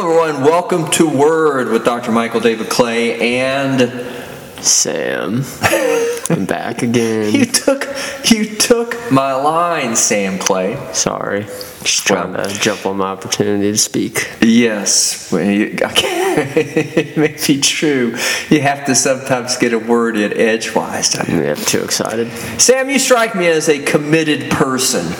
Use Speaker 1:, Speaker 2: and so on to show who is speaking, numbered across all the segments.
Speaker 1: Hello, everyone. Welcome to Word with Dr. Michael David Clay and
Speaker 2: Sam. I'm back again.
Speaker 1: you took you took my line, Sam Clay.
Speaker 2: Sorry. Just trying
Speaker 1: Well-
Speaker 2: to jump on my opportunity to speak.
Speaker 1: Yes, well, you, okay. it may be true. You have to sometimes get a word in edgewise. don't you?
Speaker 2: Yeah, too excited.
Speaker 1: Sam, you strike me as a committed person.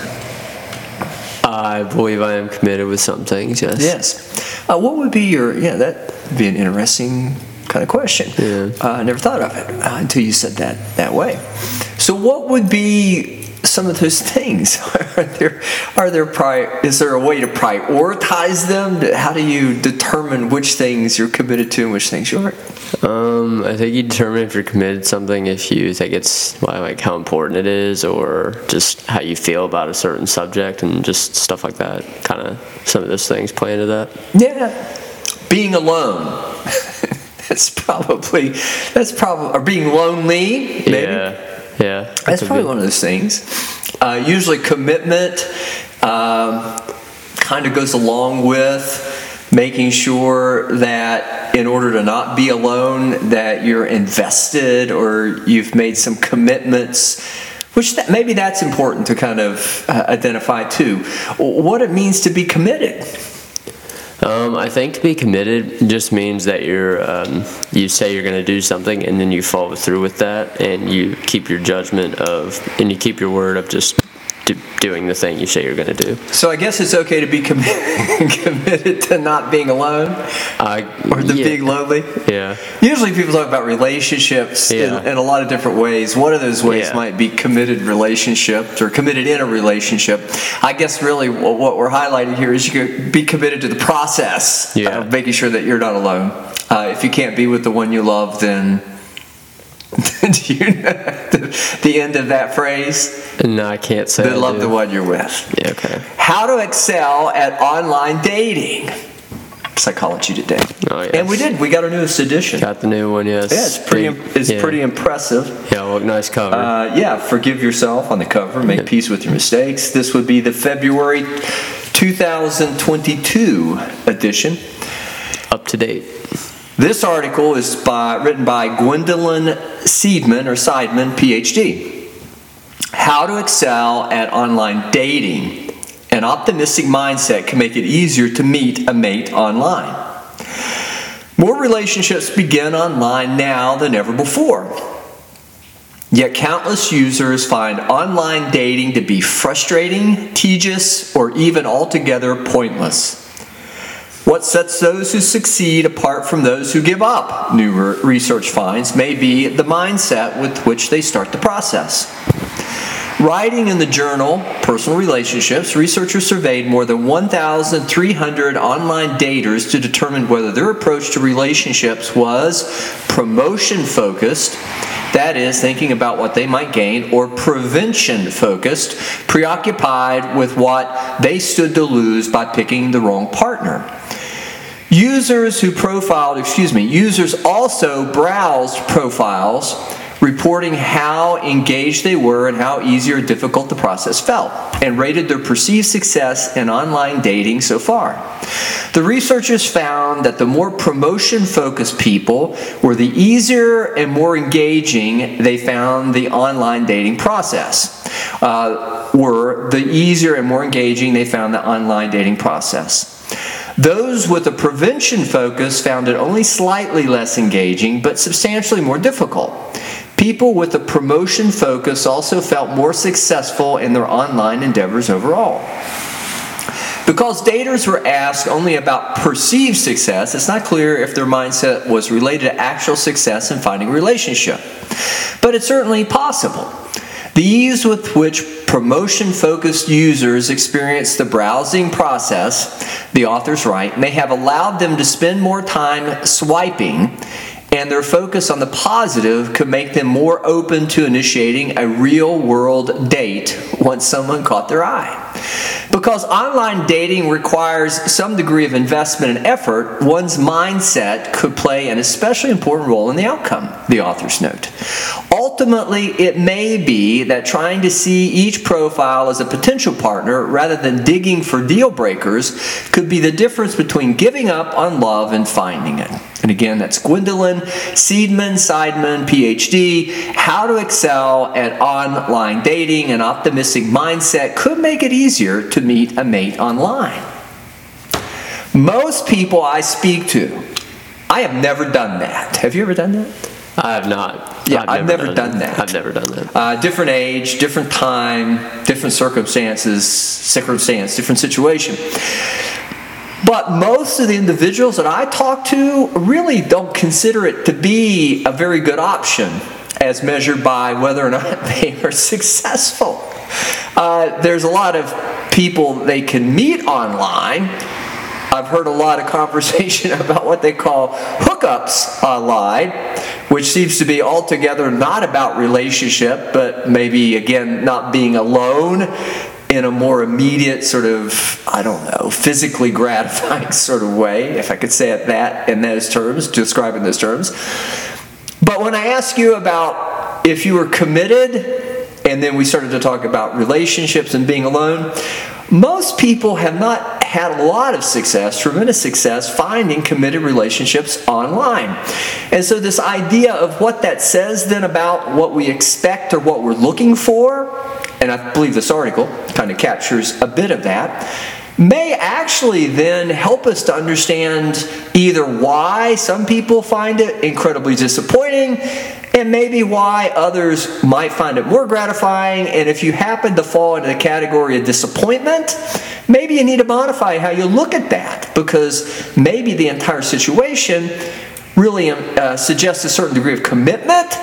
Speaker 2: I believe I am committed with some things, yes.
Speaker 1: Yes. Uh, what would be your? Yeah, that would be an interesting kind of question.
Speaker 2: Yeah.
Speaker 1: Uh, I never thought of it uh, until you said that that way. So, what would be some of those things? are there? Are there? Pri- is there a way to prioritize them? How do you determine which things you're committed to and which things you aren't?
Speaker 2: Um, I think you determine if you're committed to something if you think it's like how important it is or just how you feel about a certain subject and just stuff like that. Kind of some of those things play into that.
Speaker 1: Yeah. Being alone. that's probably. That's probably. Or being lonely. Maybe.
Speaker 2: Yeah. Yeah.
Speaker 1: That's
Speaker 2: could
Speaker 1: probably one of those things. Uh, usually, commitment um, kind of goes along with making sure that in order to not be alone, that you're invested or you've made some commitments. Which that, maybe that's important to kind of uh, identify too. What it means to be committed.
Speaker 2: Um, I think to be committed just means that you're um, you say you're going to do something and then you follow through with that and you keep your judgment of and you keep your word of just doing the thing you say you're going to do.
Speaker 1: So I guess it's okay to be committed, committed to not being alone
Speaker 2: I
Speaker 1: or to
Speaker 2: yeah,
Speaker 1: being lonely.
Speaker 2: yeah
Speaker 1: Usually people talk about relationships
Speaker 2: Yeah.
Speaker 1: in, in a lot of different ways. One of those ways
Speaker 2: Yeah.
Speaker 1: might be committed relationships or committed in a relationship. I guess really what we're highlighting here is you could be committed to the process
Speaker 2: Yeah.
Speaker 1: of making sure that you're not alone. Uh, if you can't be with the one you love, then do you know the, the end of that phrase?
Speaker 2: no I can't say
Speaker 1: Then
Speaker 2: I
Speaker 1: love
Speaker 2: do.
Speaker 1: the one you're with.
Speaker 2: yeah okay
Speaker 1: How to excel at online dating. Psychology today.
Speaker 2: Oh, yes.
Speaker 1: And we did. We got our newest edition.
Speaker 2: got the new one yes
Speaker 1: Yeah, it's pretty.
Speaker 2: Big-
Speaker 1: It's
Speaker 2: yeah.
Speaker 1: pretty impressive.
Speaker 2: yeah nice cover
Speaker 1: Uh, yeah, forgive yourself on the cover. Make peace with your mistakes. This would be the February 2022 edition.
Speaker 2: up to date
Speaker 1: This article is by, written by Gwendolyn Seidman or Seidman, PhD. How to excel at online dating. An optimistic mindset can make it easier to meet a mate online. More relationships begin online now than ever before. Yet countless users find online dating to be frustrating, tedious, or even altogether pointless. What sets those who succeed apart from those who give up, new research finds, may be the mindset with which they start the process. Writing in the journal Personal Relationships, researchers surveyed more than 1,300 online daters to determine whether their approach to relationships was promotion focused, that is, thinking about what they might gain, or prevention focused, preoccupied with what they stood to lose by picking the wrong partner. Users who profiled, excuse me, users also browsed profiles reporting how engaged they were and how easy or difficult the process felt, and rated their perceived success in online dating so far. The researchers found that the more promotion focused people were the easier and more engaging they found the online dating process. Uh, were the easier and more engaging they found the online dating process. Those with a prevention focus found it only slightly less engaging, but substantially more difficult. People with a promotion focus also felt more successful in their online endeavors overall. Because daters were asked only about perceived success, it's not clear if their mindset was related to actual success in finding relationship. But it's certainly possible. The ease with which promotion focused users experience the browsing process, the authors write, may have allowed them to spend more time swiping, and their focus on the positive could make them more open to initiating a real world date once someone caught their eye. Because online dating requires some degree of investment and effort, one's mindset could play an especially important role in the outcome, the authors note. Ultimately, it may be that trying to see each profile as a potential partner rather than digging for deal breakers could be the difference between giving up on love and finding it. And again, that's Gwendolyn Seidman, Seidman, PhD. How to excel at online dating. An optimistic mindset could make it easier to meet a mate online. Most people I speak to, I have never done that. Have you ever done that?
Speaker 2: I have not.
Speaker 1: Yeah, I've never done that.
Speaker 2: I've never done that.
Speaker 1: Uh, different age, different time, different circumstances, circumstance, different situation. But most of the individuals that I talk to really don't consider it to be a very good option as measured by whether or not they are successful. Uh, there's a lot of people they can meet online. I've heard a lot of conversation about what they call hookups online, which seems to be altogether not about relationship, but maybe again not being alone in a more immediate sort of i don't know physically gratifying sort of way if i could say it that in those terms describe in those terms. But when i ask you about if you were committed and then we started to talk about relationships and being alone most people have not had a lot of success, tremendous success, finding committed relationships online. And so, this idea of what that says then about what we expect or what we're looking for, and I believe this article kind of captures a bit of that, may actually then help us to understand either why some people find it incredibly disappointing and maybe why others might find it more gratifying. And if you happen to fall into the category of disappointment, maybe you need to modify how you look at that because maybe the entire situation really uh, suggests a certain degree of commitment.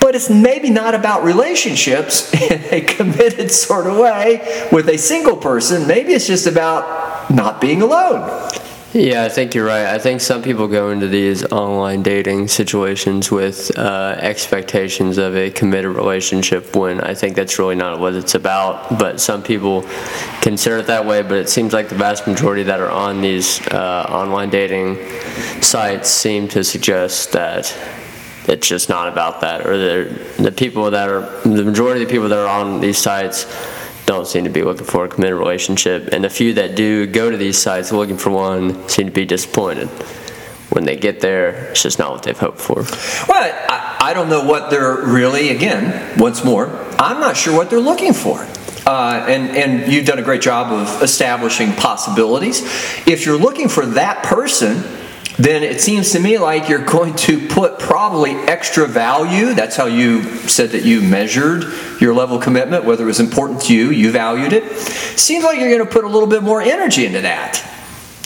Speaker 1: But it's maybe not about relationships in a committed sort of way with a single person. Maybe it's just about not being alone.
Speaker 2: Yeah, I think you're right. I think some people go into these online dating situations with uh, expectations of a committed relationship when I think that's really not what it's about. But some people consider it that way, but it seems like the vast majority that are on these uh, online dating sites seem to suggest that it's just not about that, or the people that are the majority of the people that are on these sites don't seem to be looking for a committed relationship, and the few that do go to these sites looking for one seem to be disappointed. When they get there, it's just not what they've hoped for.
Speaker 1: Well, I, I don't know what they're really, again, once more, I'm not sure what they're looking for. Uh, and, and you've done a great job of establishing possibilities. If you're looking for that person, then it seems to me like you're going to put probably extra value. That's how you said that you measured your level of commitment, whether it was important to you, you valued it. Seems like you're going to put a little bit more energy into that.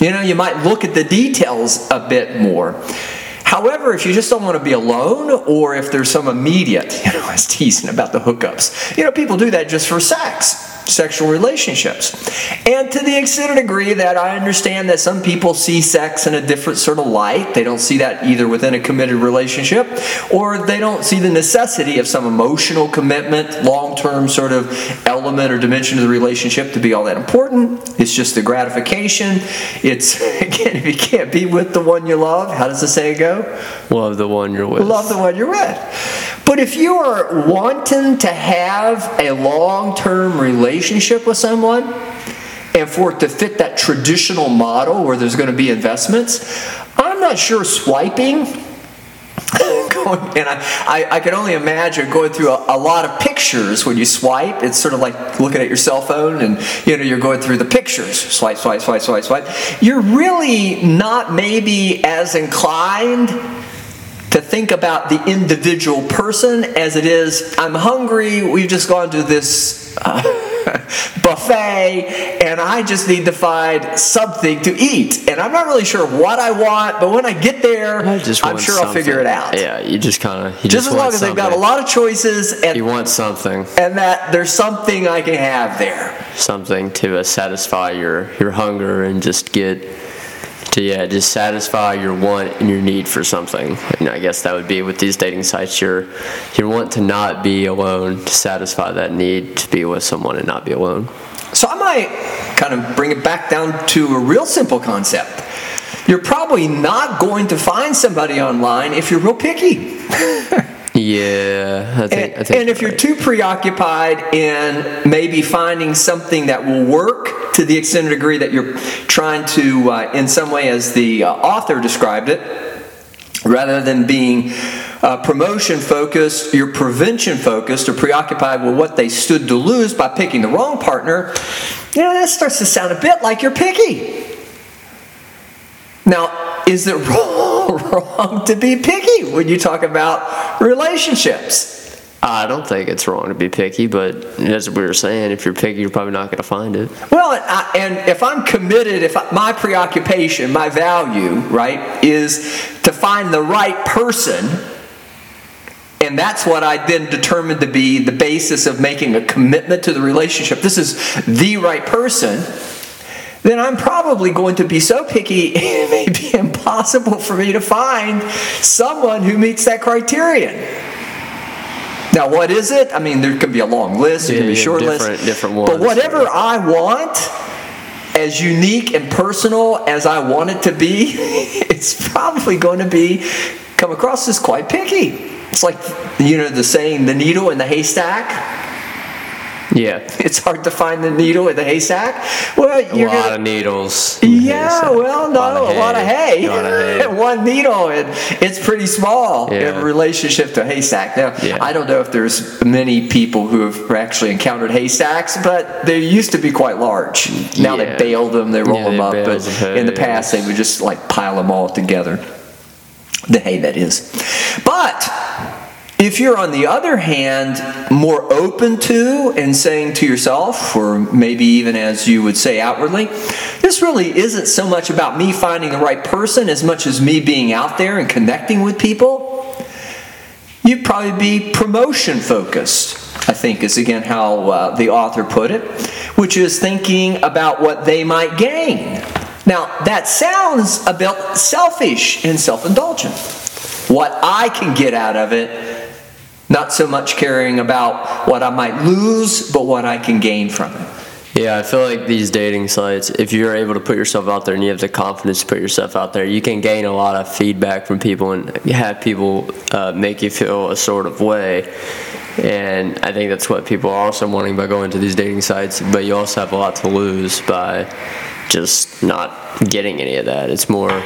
Speaker 1: You know, you might look at the details a bit more. However, if you just don't want to be alone, or if there's some immediate, you know, I was teasing about the hookups. You know, people do that just for sex sexual relationships. And to the extent and degree that I understand that some people see sex in a different sort of light, they don't see that either within a committed relationship, or they don't see the necessity of some emotional commitment, long term sort of element or dimension of the relationship to be all that important. It's just the gratification. It's, again, if you can't be with the one you love, how does the saying go?
Speaker 2: Love the one you're with.
Speaker 1: Love the one you're with. But if you are wanting to have a long term relationship with someone, and for it to fit that traditional model where there's going to be investments, I'm not sure swiping. and I, I, I, can only imagine going through a, a, lot of pictures when you swipe. It's sort of like looking at your cell phone and you know you're going through the pictures. Swipe, swipe, swipe, swipe, swipe. You're really not maybe as inclined to think about the individual person as it is I'm hungry, we've just gone to this uh, buffet, and I just need to find something to eat. And I'm not really sure what I want, but when I get there, I am sure something. I'll figure it out.
Speaker 2: Yeah, you just kind of.
Speaker 1: Just, just, as long as something. they've got a lot of choices. And,
Speaker 2: you want something.
Speaker 1: And that there's something I can have there.
Speaker 2: Something to uh, satisfy your, your hunger and just get to yeah just satisfy your want and your need for something. And i guess that would be with these dating sites your your want to not be alone to satisfy that need to be with someone and not be alone.
Speaker 1: So i might kind of bring it back down to a real simple concept. You're probably not going to find somebody online if you're real picky
Speaker 2: Yeah, I think.
Speaker 1: And,
Speaker 2: I think
Speaker 1: and if you're
Speaker 2: right.
Speaker 1: too preoccupied in maybe finding something that will work to the extent and degree that you're trying to, uh, in some way, as the uh, author described it, rather than being uh, promotion focused, you're prevention focused or preoccupied with what they stood to lose by picking the wrong partner, you know, that starts to sound a bit like you're picky. Now, is it wrong, wrong to be picky when you talk about relationships?
Speaker 2: I don't think it's wrong to be picky, but as we were saying, if you're picky, you're probably not going to find it.
Speaker 1: Well, and, I, and if I'm committed, if I, my preoccupation, my value, right, is to find the right person, and that's what I then determined to be the basis of making a commitment to the relationship. This is the right person. Then I'm probably going to be so picky, it may be impossible for me to find someone who meets that criterion. Now, what is it? I mean, there could be a long list, there
Speaker 2: Yeah,
Speaker 1: could be a
Speaker 2: yeah,
Speaker 1: short
Speaker 2: different-
Speaker 1: list.
Speaker 2: different
Speaker 1: But
Speaker 2: ones.
Speaker 1: whatever I want, as unique and personal as I want it to be, it's probably going to be come across as quite picky. It's like you know the saying, "The needle in the haystack."
Speaker 2: Yeah,
Speaker 1: It's hard to find the needle in the haystack. Well,
Speaker 2: a
Speaker 1: you're
Speaker 2: lot
Speaker 1: gonna,
Speaker 2: of needles.
Speaker 1: yeah, well, no, a lot of hay.
Speaker 2: A lot of hay.
Speaker 1: One needle, and it's pretty small
Speaker 2: Yeah.
Speaker 1: in relationship to a haystack. Now,
Speaker 2: Yeah.
Speaker 1: I don't know if there's many people who have actually encountered haystacks, but they used to be quite large. Now
Speaker 2: Yeah.
Speaker 1: they bale them, they roll
Speaker 2: Yeah,
Speaker 1: them up, but
Speaker 2: the hay,
Speaker 1: in the past they would just like pile them all together. The hay, that is. But if you're, on the other hand, more open to and saying to yourself, or maybe even as you would say outwardly, this really isn't so much about me finding the right person as much as me being out there and connecting with people, you'd probably be promotion focused. I think is again how uh, the author put it, which is thinking about what they might gain. Now, that sounds a bit selfish and self indulgent. What I can get out of it, not so much caring about what I might lose, but what I can gain from it.
Speaker 2: Yeah, I feel like these dating sites, if you're able to put yourself out there and you have the confidence to put yourself out there, you can gain a lot of feedback from people and have people uh, make you feel a sort of way. And I think that's what people are also wanting by going to these dating sites. But you also have a lot to lose by just not getting any of that. It's more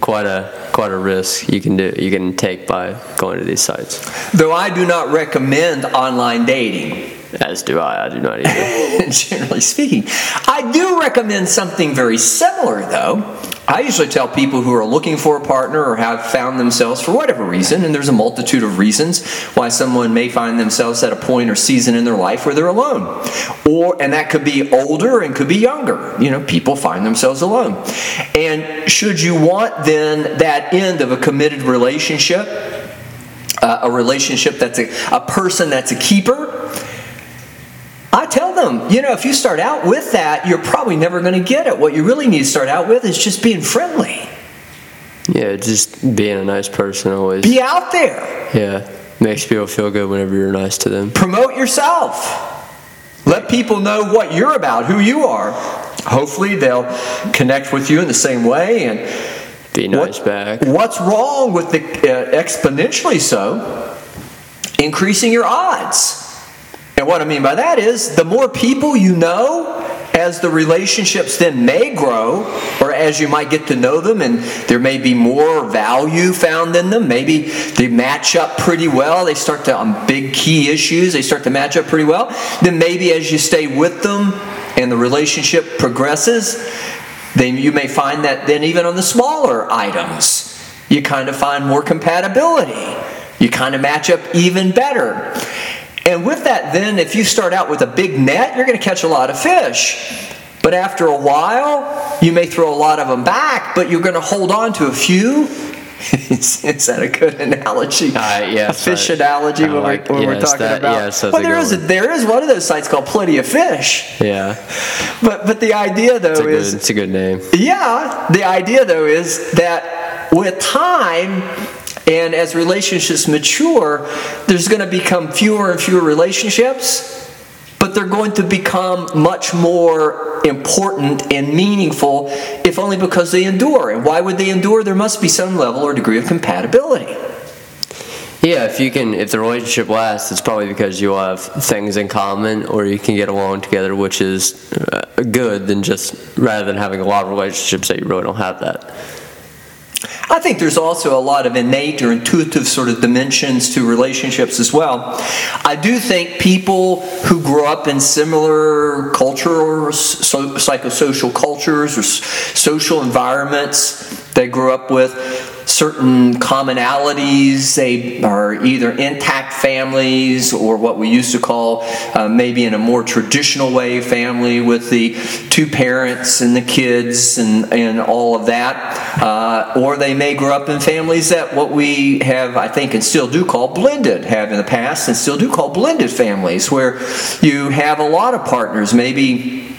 Speaker 2: quite a quite a risk you can do you can take by going to these sites.
Speaker 1: Though I do not recommend online dating,
Speaker 2: As do I. I do not either.
Speaker 1: generally speaking. I do recommend something very similar, though. I usually tell people who are looking for a partner or have found themselves for whatever reason, and there's a multitude of reasons why someone may find themselves at a point or season in their life where they're alone. Or and that could be older and could be younger. You know, people find themselves alone. And should you want then that end of a committed relationship, uh, a relationship that's a, a person that's a keeper, I tell them, you know, if you start out with that, you're probably never going to get it. What you really need to start out with is just being friendly.
Speaker 2: yeah, just being a nice person always.
Speaker 1: Be out there.
Speaker 2: Yeah, makes people feel good whenever you're nice to them.
Speaker 1: Promote yourself. Let people know what you're about, who you are. Hopefully, they'll connect with you in the same way. And
Speaker 2: Be nice back.
Speaker 1: what's wrong with the uh, exponentially so increasing your odds? And what I mean by that is the more people you know, as the relationships then may grow, or as you might get to know them, and there may be more value found in them. Maybe they match up pretty well. They start to, on big key issues, they start to match up pretty well. Then maybe as you stay with them and the relationship progresses, then you may find that then even on the smaller items, you kind of find more compatibility. You kind of match up even better. And with that, then, if you start out with a big net, you're going to catch a lot of fish. But after a while, you may throw a lot of them back, but you're going to hold on to a few. Is, that a good analogy?
Speaker 2: Uh, yes,
Speaker 1: a fish
Speaker 2: I-
Speaker 1: analogy when,
Speaker 2: like-
Speaker 1: we're, when we're talking
Speaker 2: that-
Speaker 1: about.
Speaker 2: yes,
Speaker 1: well, there is a,
Speaker 2: one.
Speaker 1: there is one of those sites called Plenty of Fish.
Speaker 2: Yeah,
Speaker 1: But but the idea though
Speaker 2: it's good,
Speaker 1: is
Speaker 2: it's a good name.
Speaker 1: yeah, the idea though is that with time and as relationships mature, there's going to become fewer and fewer relationships, but they're going to become much more important and meaningful if only because they endure. And why would they endure? There must be some level or degree of compatibility.
Speaker 2: Yeah, if you can, if the relationship lasts, it's probably because you have things in common, or you can get along together, which is uh, good than just rather than having a lot of relationships that you really don't have that.
Speaker 1: I think there's also a lot of innate or intuitive sort of dimensions to relationships as well. I do think people who grow up in similar cultural, so, psychosocial cultures or social environments they grew up with certain commonalities. They are either intact families or what we used to call uh, maybe in a more traditional way family with the two parents and the kids and, and all of that. Uh, or they may grow up in families that what we have, I think, and still do call blended, have in the past and still do call blended families, where you have a lot of partners, maybe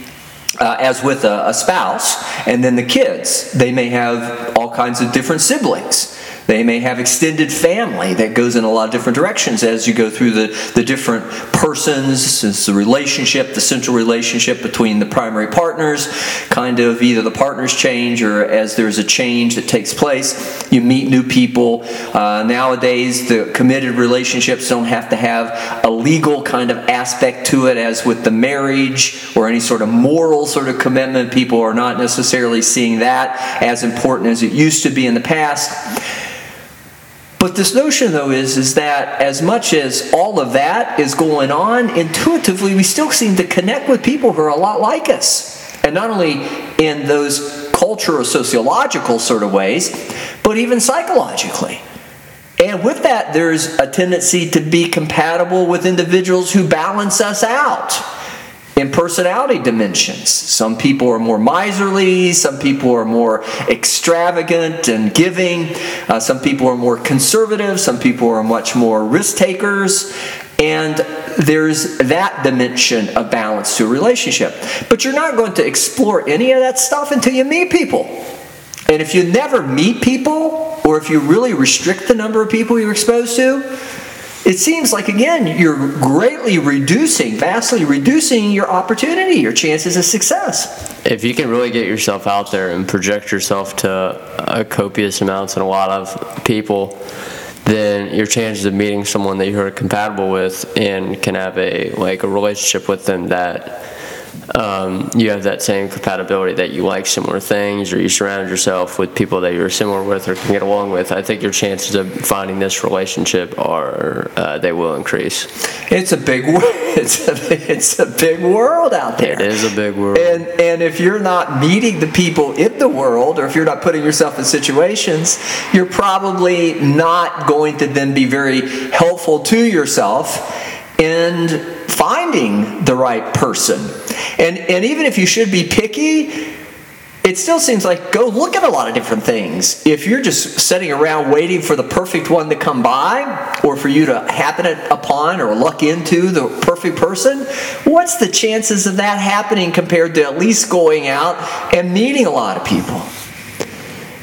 Speaker 1: uh, as with a, a spouse, and then the kids. They may have all kinds of different siblings. They may have extended family that goes in a lot of different directions as you go through the, the different persons, it's the relationship, the central relationship between the primary partners, kind of either the partners change or as there's a change that takes place, you meet new people. Uh, nowadays, the committed relationships don't have to have a legal kind of aspect to it as with the marriage or any sort of moral sort of commitment. People are not necessarily seeing that as important as it used to be in the past. But this notion, though, is, is that as much as all of that is going on, intuitively we still seem to connect with people who are a lot like us. And not only in those cultural, sociological sort of ways, but even psychologically. And with that, there's a tendency to be compatible with individuals who balance us out in personality dimensions. Some people are more miserly, some people are more extravagant and giving, uh, some people are more conservative, some people are much more risk takers. And there's that dimension of balance to a relationship. But you're not going to explore any of that stuff until you meet people. And if you never meet people, or if you really restrict the number of people you're exposed to, it seems like, again, you're greatly reducing, vastly reducing your opportunity, your chances of success.
Speaker 2: If you can really get yourself out there and project yourself to a copious amounts and a lot of people, then your chances of meeting someone that you're compatible with and can have a like a relationship with them that um, you have that same compatibility that you like similar things or you surround yourself with people that you're similar with or can get along with, I think your chances of finding this relationship are uh, they will increase.
Speaker 1: It's a big it's a, it's a big world out there.
Speaker 2: It is a big world.
Speaker 1: And and if you're not meeting the people in the world or if you're not putting yourself in situations, you're probably not going to then be very helpful to yourself in finding the right person. And, and even if you should be picky, it still seems like go look at a lot of different things. If you're just sitting around waiting for the perfect one to come by, or for you to happen upon or luck into the perfect person, what's the chances of that happening compared to at least going out and meeting a lot of people?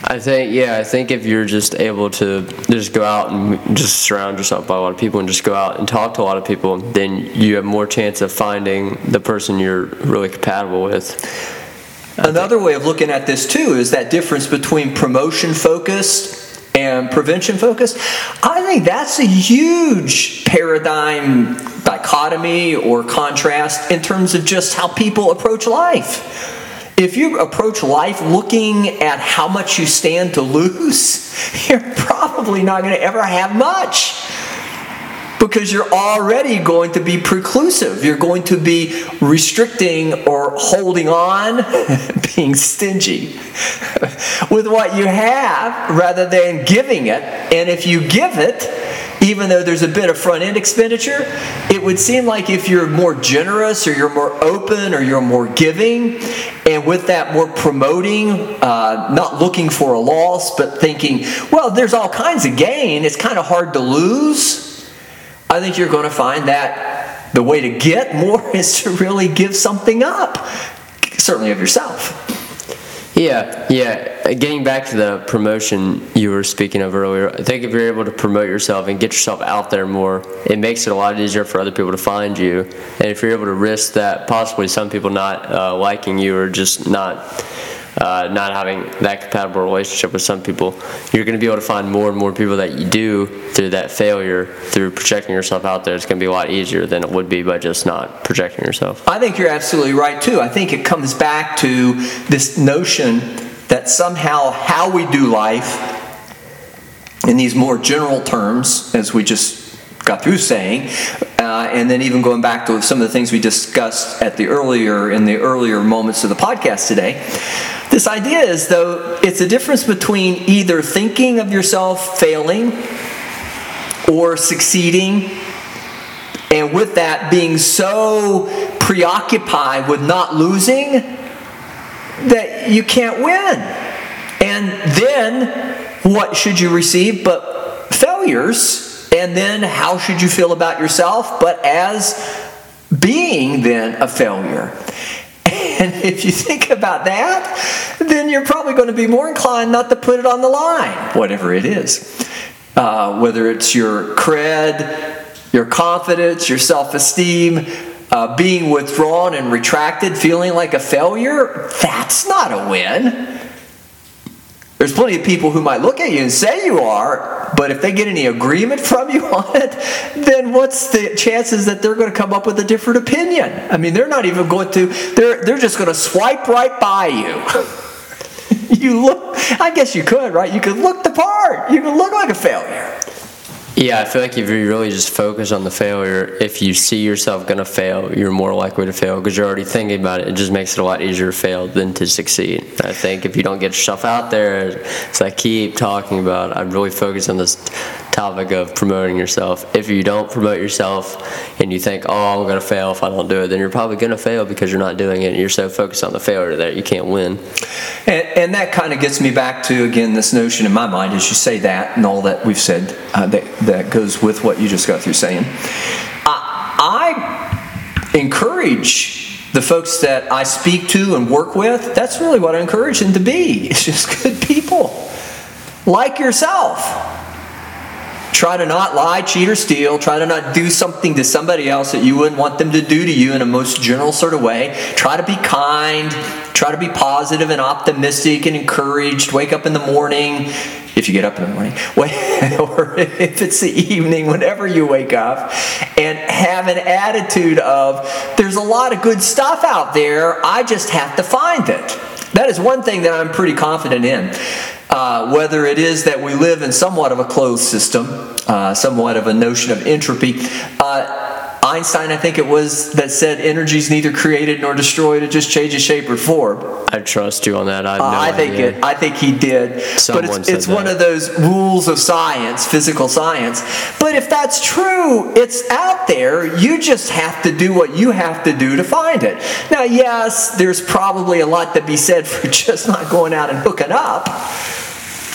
Speaker 2: I think yeah, I think if you're just able to just go out and just surround yourself by a lot of people and just go out and talk to a lot of people, then you have more chance of finding the person you're really compatible with.
Speaker 1: Another way of looking at this too is that difference between promotion focused and prevention focused. I think that's a huge paradigm dichotomy or contrast in terms of just how people approach life. If you approach life looking at how much you stand to lose, you're probably not going to ever have much because you're already going to be preclusive. You're going to be restricting or holding on, being stingy with what you have rather than giving it. And if you give it, even though there's a bit of front end expenditure, it would seem like if you're more generous or you're more open or you're more giving, and with that more promoting, uh, not looking for a loss, but thinking, well, there's all kinds of gain, it's kind of hard to lose. I think you're going to find that the way to get more is to really give something up, certainly of yourself.
Speaker 2: Yeah, yeah. Getting back to the promotion you were speaking of earlier, I think if you're able to promote yourself and get yourself out there more, it makes it a lot easier for other people to find you. And if you're able to risk that, possibly some people not uh, liking you or just not uh, not having that compatible relationship with some people, you're going to be able to find more and more people that you do through that failure, through projecting yourself out there. It's going to be a lot easier than it would be by just not projecting yourself.
Speaker 1: I think you're absolutely right too. I think it comes back to this notion that somehow how we do life in these more general terms, as we just got through saying, uh, and then even going back to some of the things we discussed at the earlier in the earlier moments of the podcast today. This idea is though it's a difference between either thinking of yourself failing or succeeding, and with that being so preoccupied with not losing that you can't win. And then what should you receive but failures? And then how should you feel about yourself but as being then a failure? And if you think about that, then you're probably going to be more inclined not to put it on the line, whatever it is. Uh, whether it's your cred, your confidence, your self esteem, uh, being withdrawn and retracted, feeling like a failure, that's not a win. There's plenty of people who might look at you and say you are, but if they get any agreement from you on it, then what's the chances that they're going to come up with a different opinion? I mean, they're not even going to, they're, they're just going to swipe right by you. you look, I guess you could, right? You could look the part. You could look like a failure.
Speaker 2: Yeah, I feel like if you really just focus on the failure, if you see yourself to fail, you're more likely to fail because you're already thinking about it. It just makes it a lot easier to fail than to succeed. I think if you don't get yourself out there, as I keep talking about, I really focus on this topic of promoting yourself. If you don't promote yourself and you think, oh, I'm going to fail if I don't do it, then you're probably going to fail because you're not doing it. And you're so focused on the failure that you can't win.
Speaker 1: And, and that kind of gets me back to, again, this notion in my mind as you say that and all that we've said uh, that, that goes with what you just got through saying. I, I encourage the folks that I speak to and work with, that's really what I encourage them to be. It's just good people like yourself. Try to not lie, cheat, or steal. Try to not do something to somebody else that you wouldn't want them to do to you in a most general sort of way. Try to be kind. Try to be positive and optimistic and encouraged. Wake up in the morning if you get up in the morning, or if it's the evening, whenever you wake up, and have an attitude of, there's a lot of good stuff out there, I just have to find it. That is one thing that I'm pretty confident in. Uh, whether it is that we live in somewhat of a closed system, uh, somewhat of a notion of entropy. Uh, Einstein, I think it was, that said energy is neither created nor destroyed; it just changes shape or form.
Speaker 2: I trust you on that. I,
Speaker 1: uh, I think
Speaker 2: idea.
Speaker 1: it. I think he did.
Speaker 2: Someone
Speaker 1: but it's, it's one of those rules of science, physical science. But if that's true, it's out there. You just have to do what you have to do to find it. Now, yes, there's probably a lot to be said for just not going out and hooking up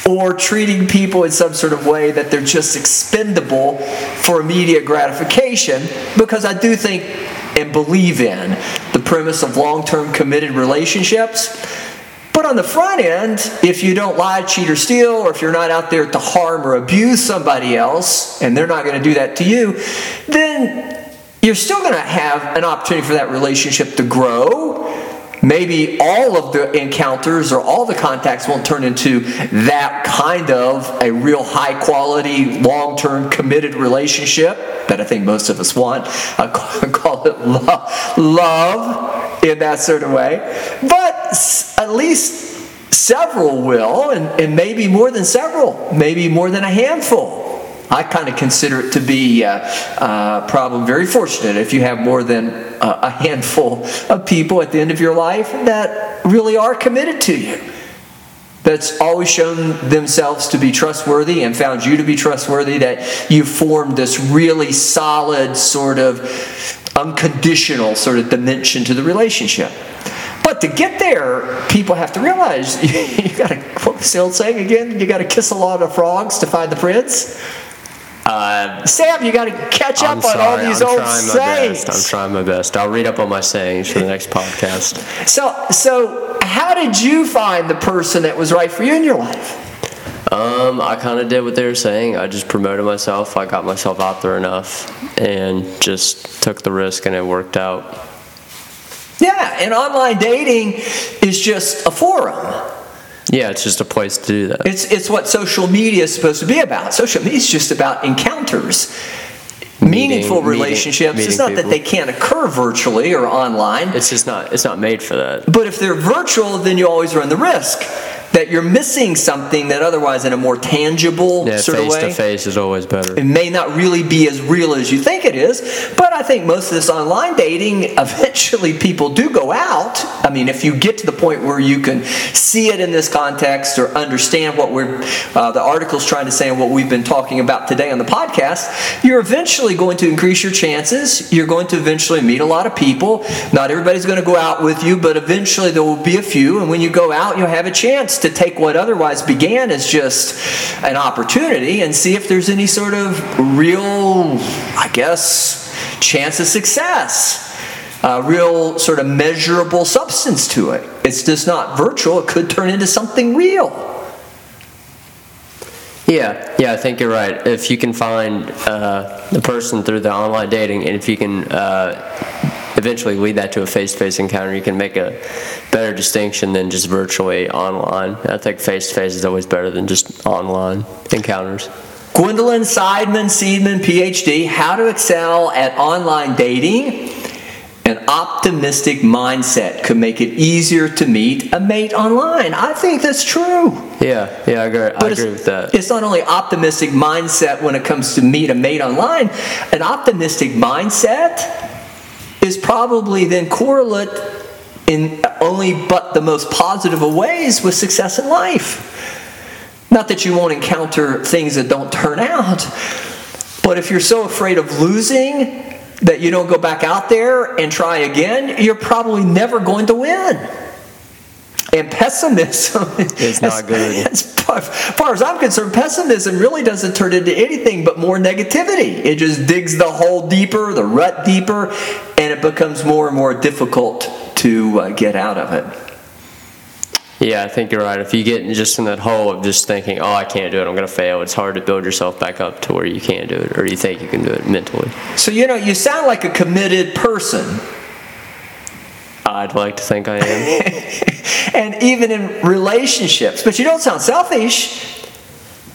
Speaker 1: or treating people in some sort of way that they're just expendable for immediate gratification because I do think and believe in the premise of long term committed relationships. But on the front end, if you don't lie, cheat, or steal, or if you're not out there to harm or abuse somebody else, and they're not going to do that to you, then you're still going to have an opportunity for that relationship to grow maybe all of the encounters or all the contacts won't turn into that kind of a real high quality, long term committed relationship that I think most of us want. I call it love, love in that sort of way. But at least several will, and, and maybe more than several, maybe more than a handful. I kind of consider it to be a, uh, probably very fortunate if you have more than a, a handful of people at the end of your life that really are committed to you. That's always shown themselves to be trustworthy and found you to be trustworthy, that you formed this really solid, sort of unconditional sort of dimension to the relationship. But to get there, people have to realize you got to, what's the old saying again? You got to kiss a lot of frogs to find the prince.
Speaker 2: Uh,
Speaker 1: Sam, you got to catch up on all these
Speaker 2: I'm
Speaker 1: old sayings.
Speaker 2: best. I'm trying my best. I'll read up on my sayings for the next podcast.
Speaker 1: So, so how did you find the person that was right for you in your life?
Speaker 2: Um, I kind of did what they were saying. I just promoted myself. I got myself out there enough, and just took the risk, and it worked out.
Speaker 1: Yeah, and online dating is just a forum.
Speaker 2: Yeah, it's just a place to do that.
Speaker 1: It's it's what social media is supposed to be about. Social media is just about encounters. Meaningful
Speaker 2: meeting-
Speaker 1: relationships. it's
Speaker 2: meeting
Speaker 1: not that they can't occur virtually or online.
Speaker 2: It's just not. It's not made for that.
Speaker 1: But if they're virtual, then you always run the risk that you're missing something that otherwise, in a more tangible
Speaker 2: Yeah,
Speaker 1: sort of
Speaker 2: face
Speaker 1: way,
Speaker 2: to face is always better.
Speaker 1: it may not really be as real as you think it is. But I think most of this online dating, eventually people do go out. I mean, if you get to the point where you can see it in this context or understand what we're, uh, the article's trying to say and what we've been talking about today on the podcast, you're eventually going to increase your chances. You're going to eventually meet a lot of people. Not everybody's going to go out with you, but eventually there will be a few. And when you go out, you'll have a chance to take what otherwise began as just an opportunity and see if there's any sort of real, I guess, chance of success. A real sort of measurable substance to it. It's just not virtual, it could turn into something real.
Speaker 2: Yeah, yeah, I think you're right. If you can find uh, the person through the online dating, and if you can uh, eventually lead that to a face-to-face encounter, you can make a better distinction than just virtually online. I think face-to-face is always better than just online encounters.
Speaker 1: Gwendolyn Seidman, Seidman, PhD, How to Excel at Online Dating. An optimistic mindset could make it easier to meet a mate online. I think that's true.
Speaker 2: Yeah, yeah, I agree. I agree with that.
Speaker 1: it's not only optimistic mindset when it comes to meet a mate online. An optimistic mindset is probably then correlate in only but the most positive of ways with success in life. Not that you won't encounter things that don't turn out, but if you're so afraid of losing that you don't go back out there and try again, you're probably never going to win. And pessimism
Speaker 2: It's not good.
Speaker 1: As far, as far as I'm concerned, pessimism really doesn't turn into anything but more negativity. It just digs the hole deeper, the rut deeper, and it becomes more and more difficult to uh, get out of it.
Speaker 2: Yeah, I think you're right. If you get just in that hole of just thinking, "Oh, I can't do it. I'm going to fail," it's hard to build yourself back up to where you can do it, or you think you can do it mentally.
Speaker 1: So, you know, you sound like a committed person.
Speaker 2: I'd like to think I am.
Speaker 1: and even in relationships, but you don't sound selfish.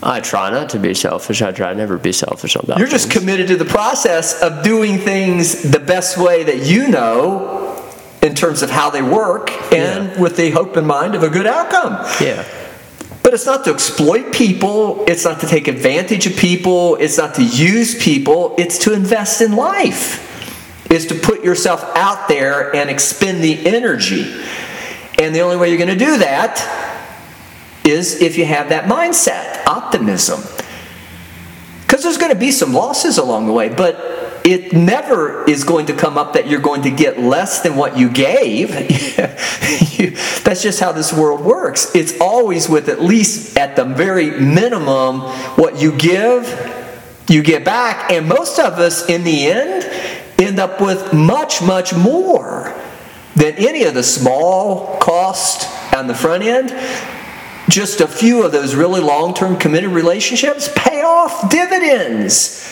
Speaker 2: I try not to be selfish. I try never be selfish about.
Speaker 1: You're just
Speaker 2: things.
Speaker 1: committed to the process of doing things the best way that you know in terms of how they work and
Speaker 2: Yeah.
Speaker 1: with the hope in mind of a good outcome.
Speaker 2: yeah.
Speaker 1: But it's not to exploit people, it's not to take advantage of people, it's not to use people, it's to invest in life. It's to put yourself out there and expend the energy. And the only way you're going to do that is if you have that mindset, optimism. Because there's going to be some losses along the way, but it never is going to come up that you're going to get less than what you gave. That's just how this world works. It's always with at least at the very minimum what you give, you get back. And most of us in the end end up with much, much more than any of the small cost on the front end just a few of those really long term committed relationships pay off dividends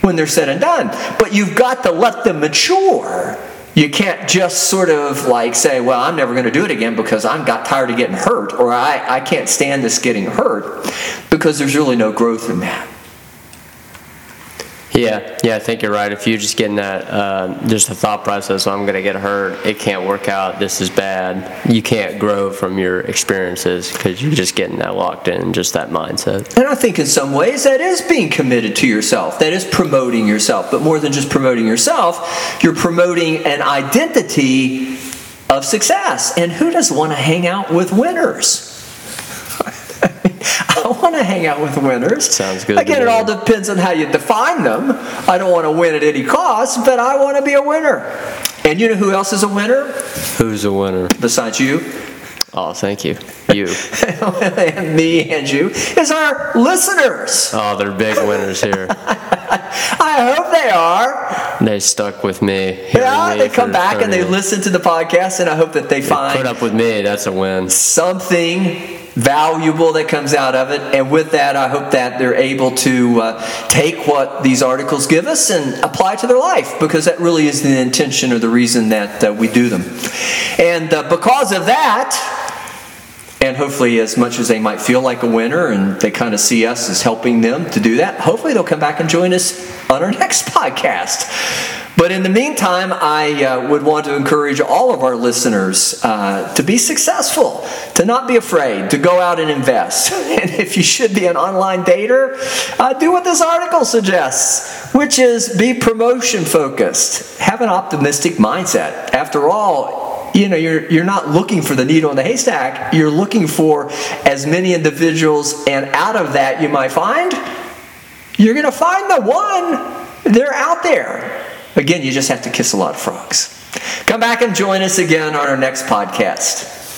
Speaker 1: when they're said and done. But you've got to let them mature. You can't just sort of like say, well, I'm never going to do it again because I'm got tired of getting hurt or I, I can't stand this getting hurt because there's really no growth in that.
Speaker 2: Yeah, yeah, I think you're right. If you're just getting that, um, just a thought process, "Oh, I'm going to get hurt, it can't work out, this is bad, you can't grow from your experiences because you're just getting that locked in, just that mindset.
Speaker 1: And I think in some ways that is being committed to yourself. That is promoting yourself. But more than just promoting yourself, you're promoting an identity of success. And who doesn't want to hang out with winners? I want to hang out with winners.
Speaker 2: Sounds good
Speaker 1: Again, it all depends on how you define them. I don't want to win at any cost, but I want to be a winner. And you know who else is a winner
Speaker 2: Who's a winner?
Speaker 1: besides you?
Speaker 2: Oh, thank you. You.
Speaker 1: and me and you is our listeners.
Speaker 2: Oh, they're big winners here.
Speaker 1: I hope they are.
Speaker 2: They stuck with me.
Speaker 1: Yeah,
Speaker 2: me
Speaker 1: they come back and they listen to the podcast, and I hope that they find Put
Speaker 2: up with me, that's a win.
Speaker 1: something valuable that comes out of it. And with that, I hope that they're able to uh, take what these articles give us and apply to their life because that really is the intention or the reason that uh, we do them. And uh, because of that, and hopefully, as much as they might feel like a winner and they kind of see us as helping them to do that, hopefully they'll come back and join us on our next podcast. But in the meantime, I uh, would want to encourage all of our listeners uh, to be successful, to not be afraid, to go out and invest. And if you should be an online dater, uh, do what this article suggests, which is be promotion focused. Have an optimistic mindset. After all, you know you're you're not looking for the needle in the haystack you're looking for as many individuals and out of that you might find you're going to find the one they're out there Again, you just have to kiss a lot of frogs. Come back and join us again on our next podcast.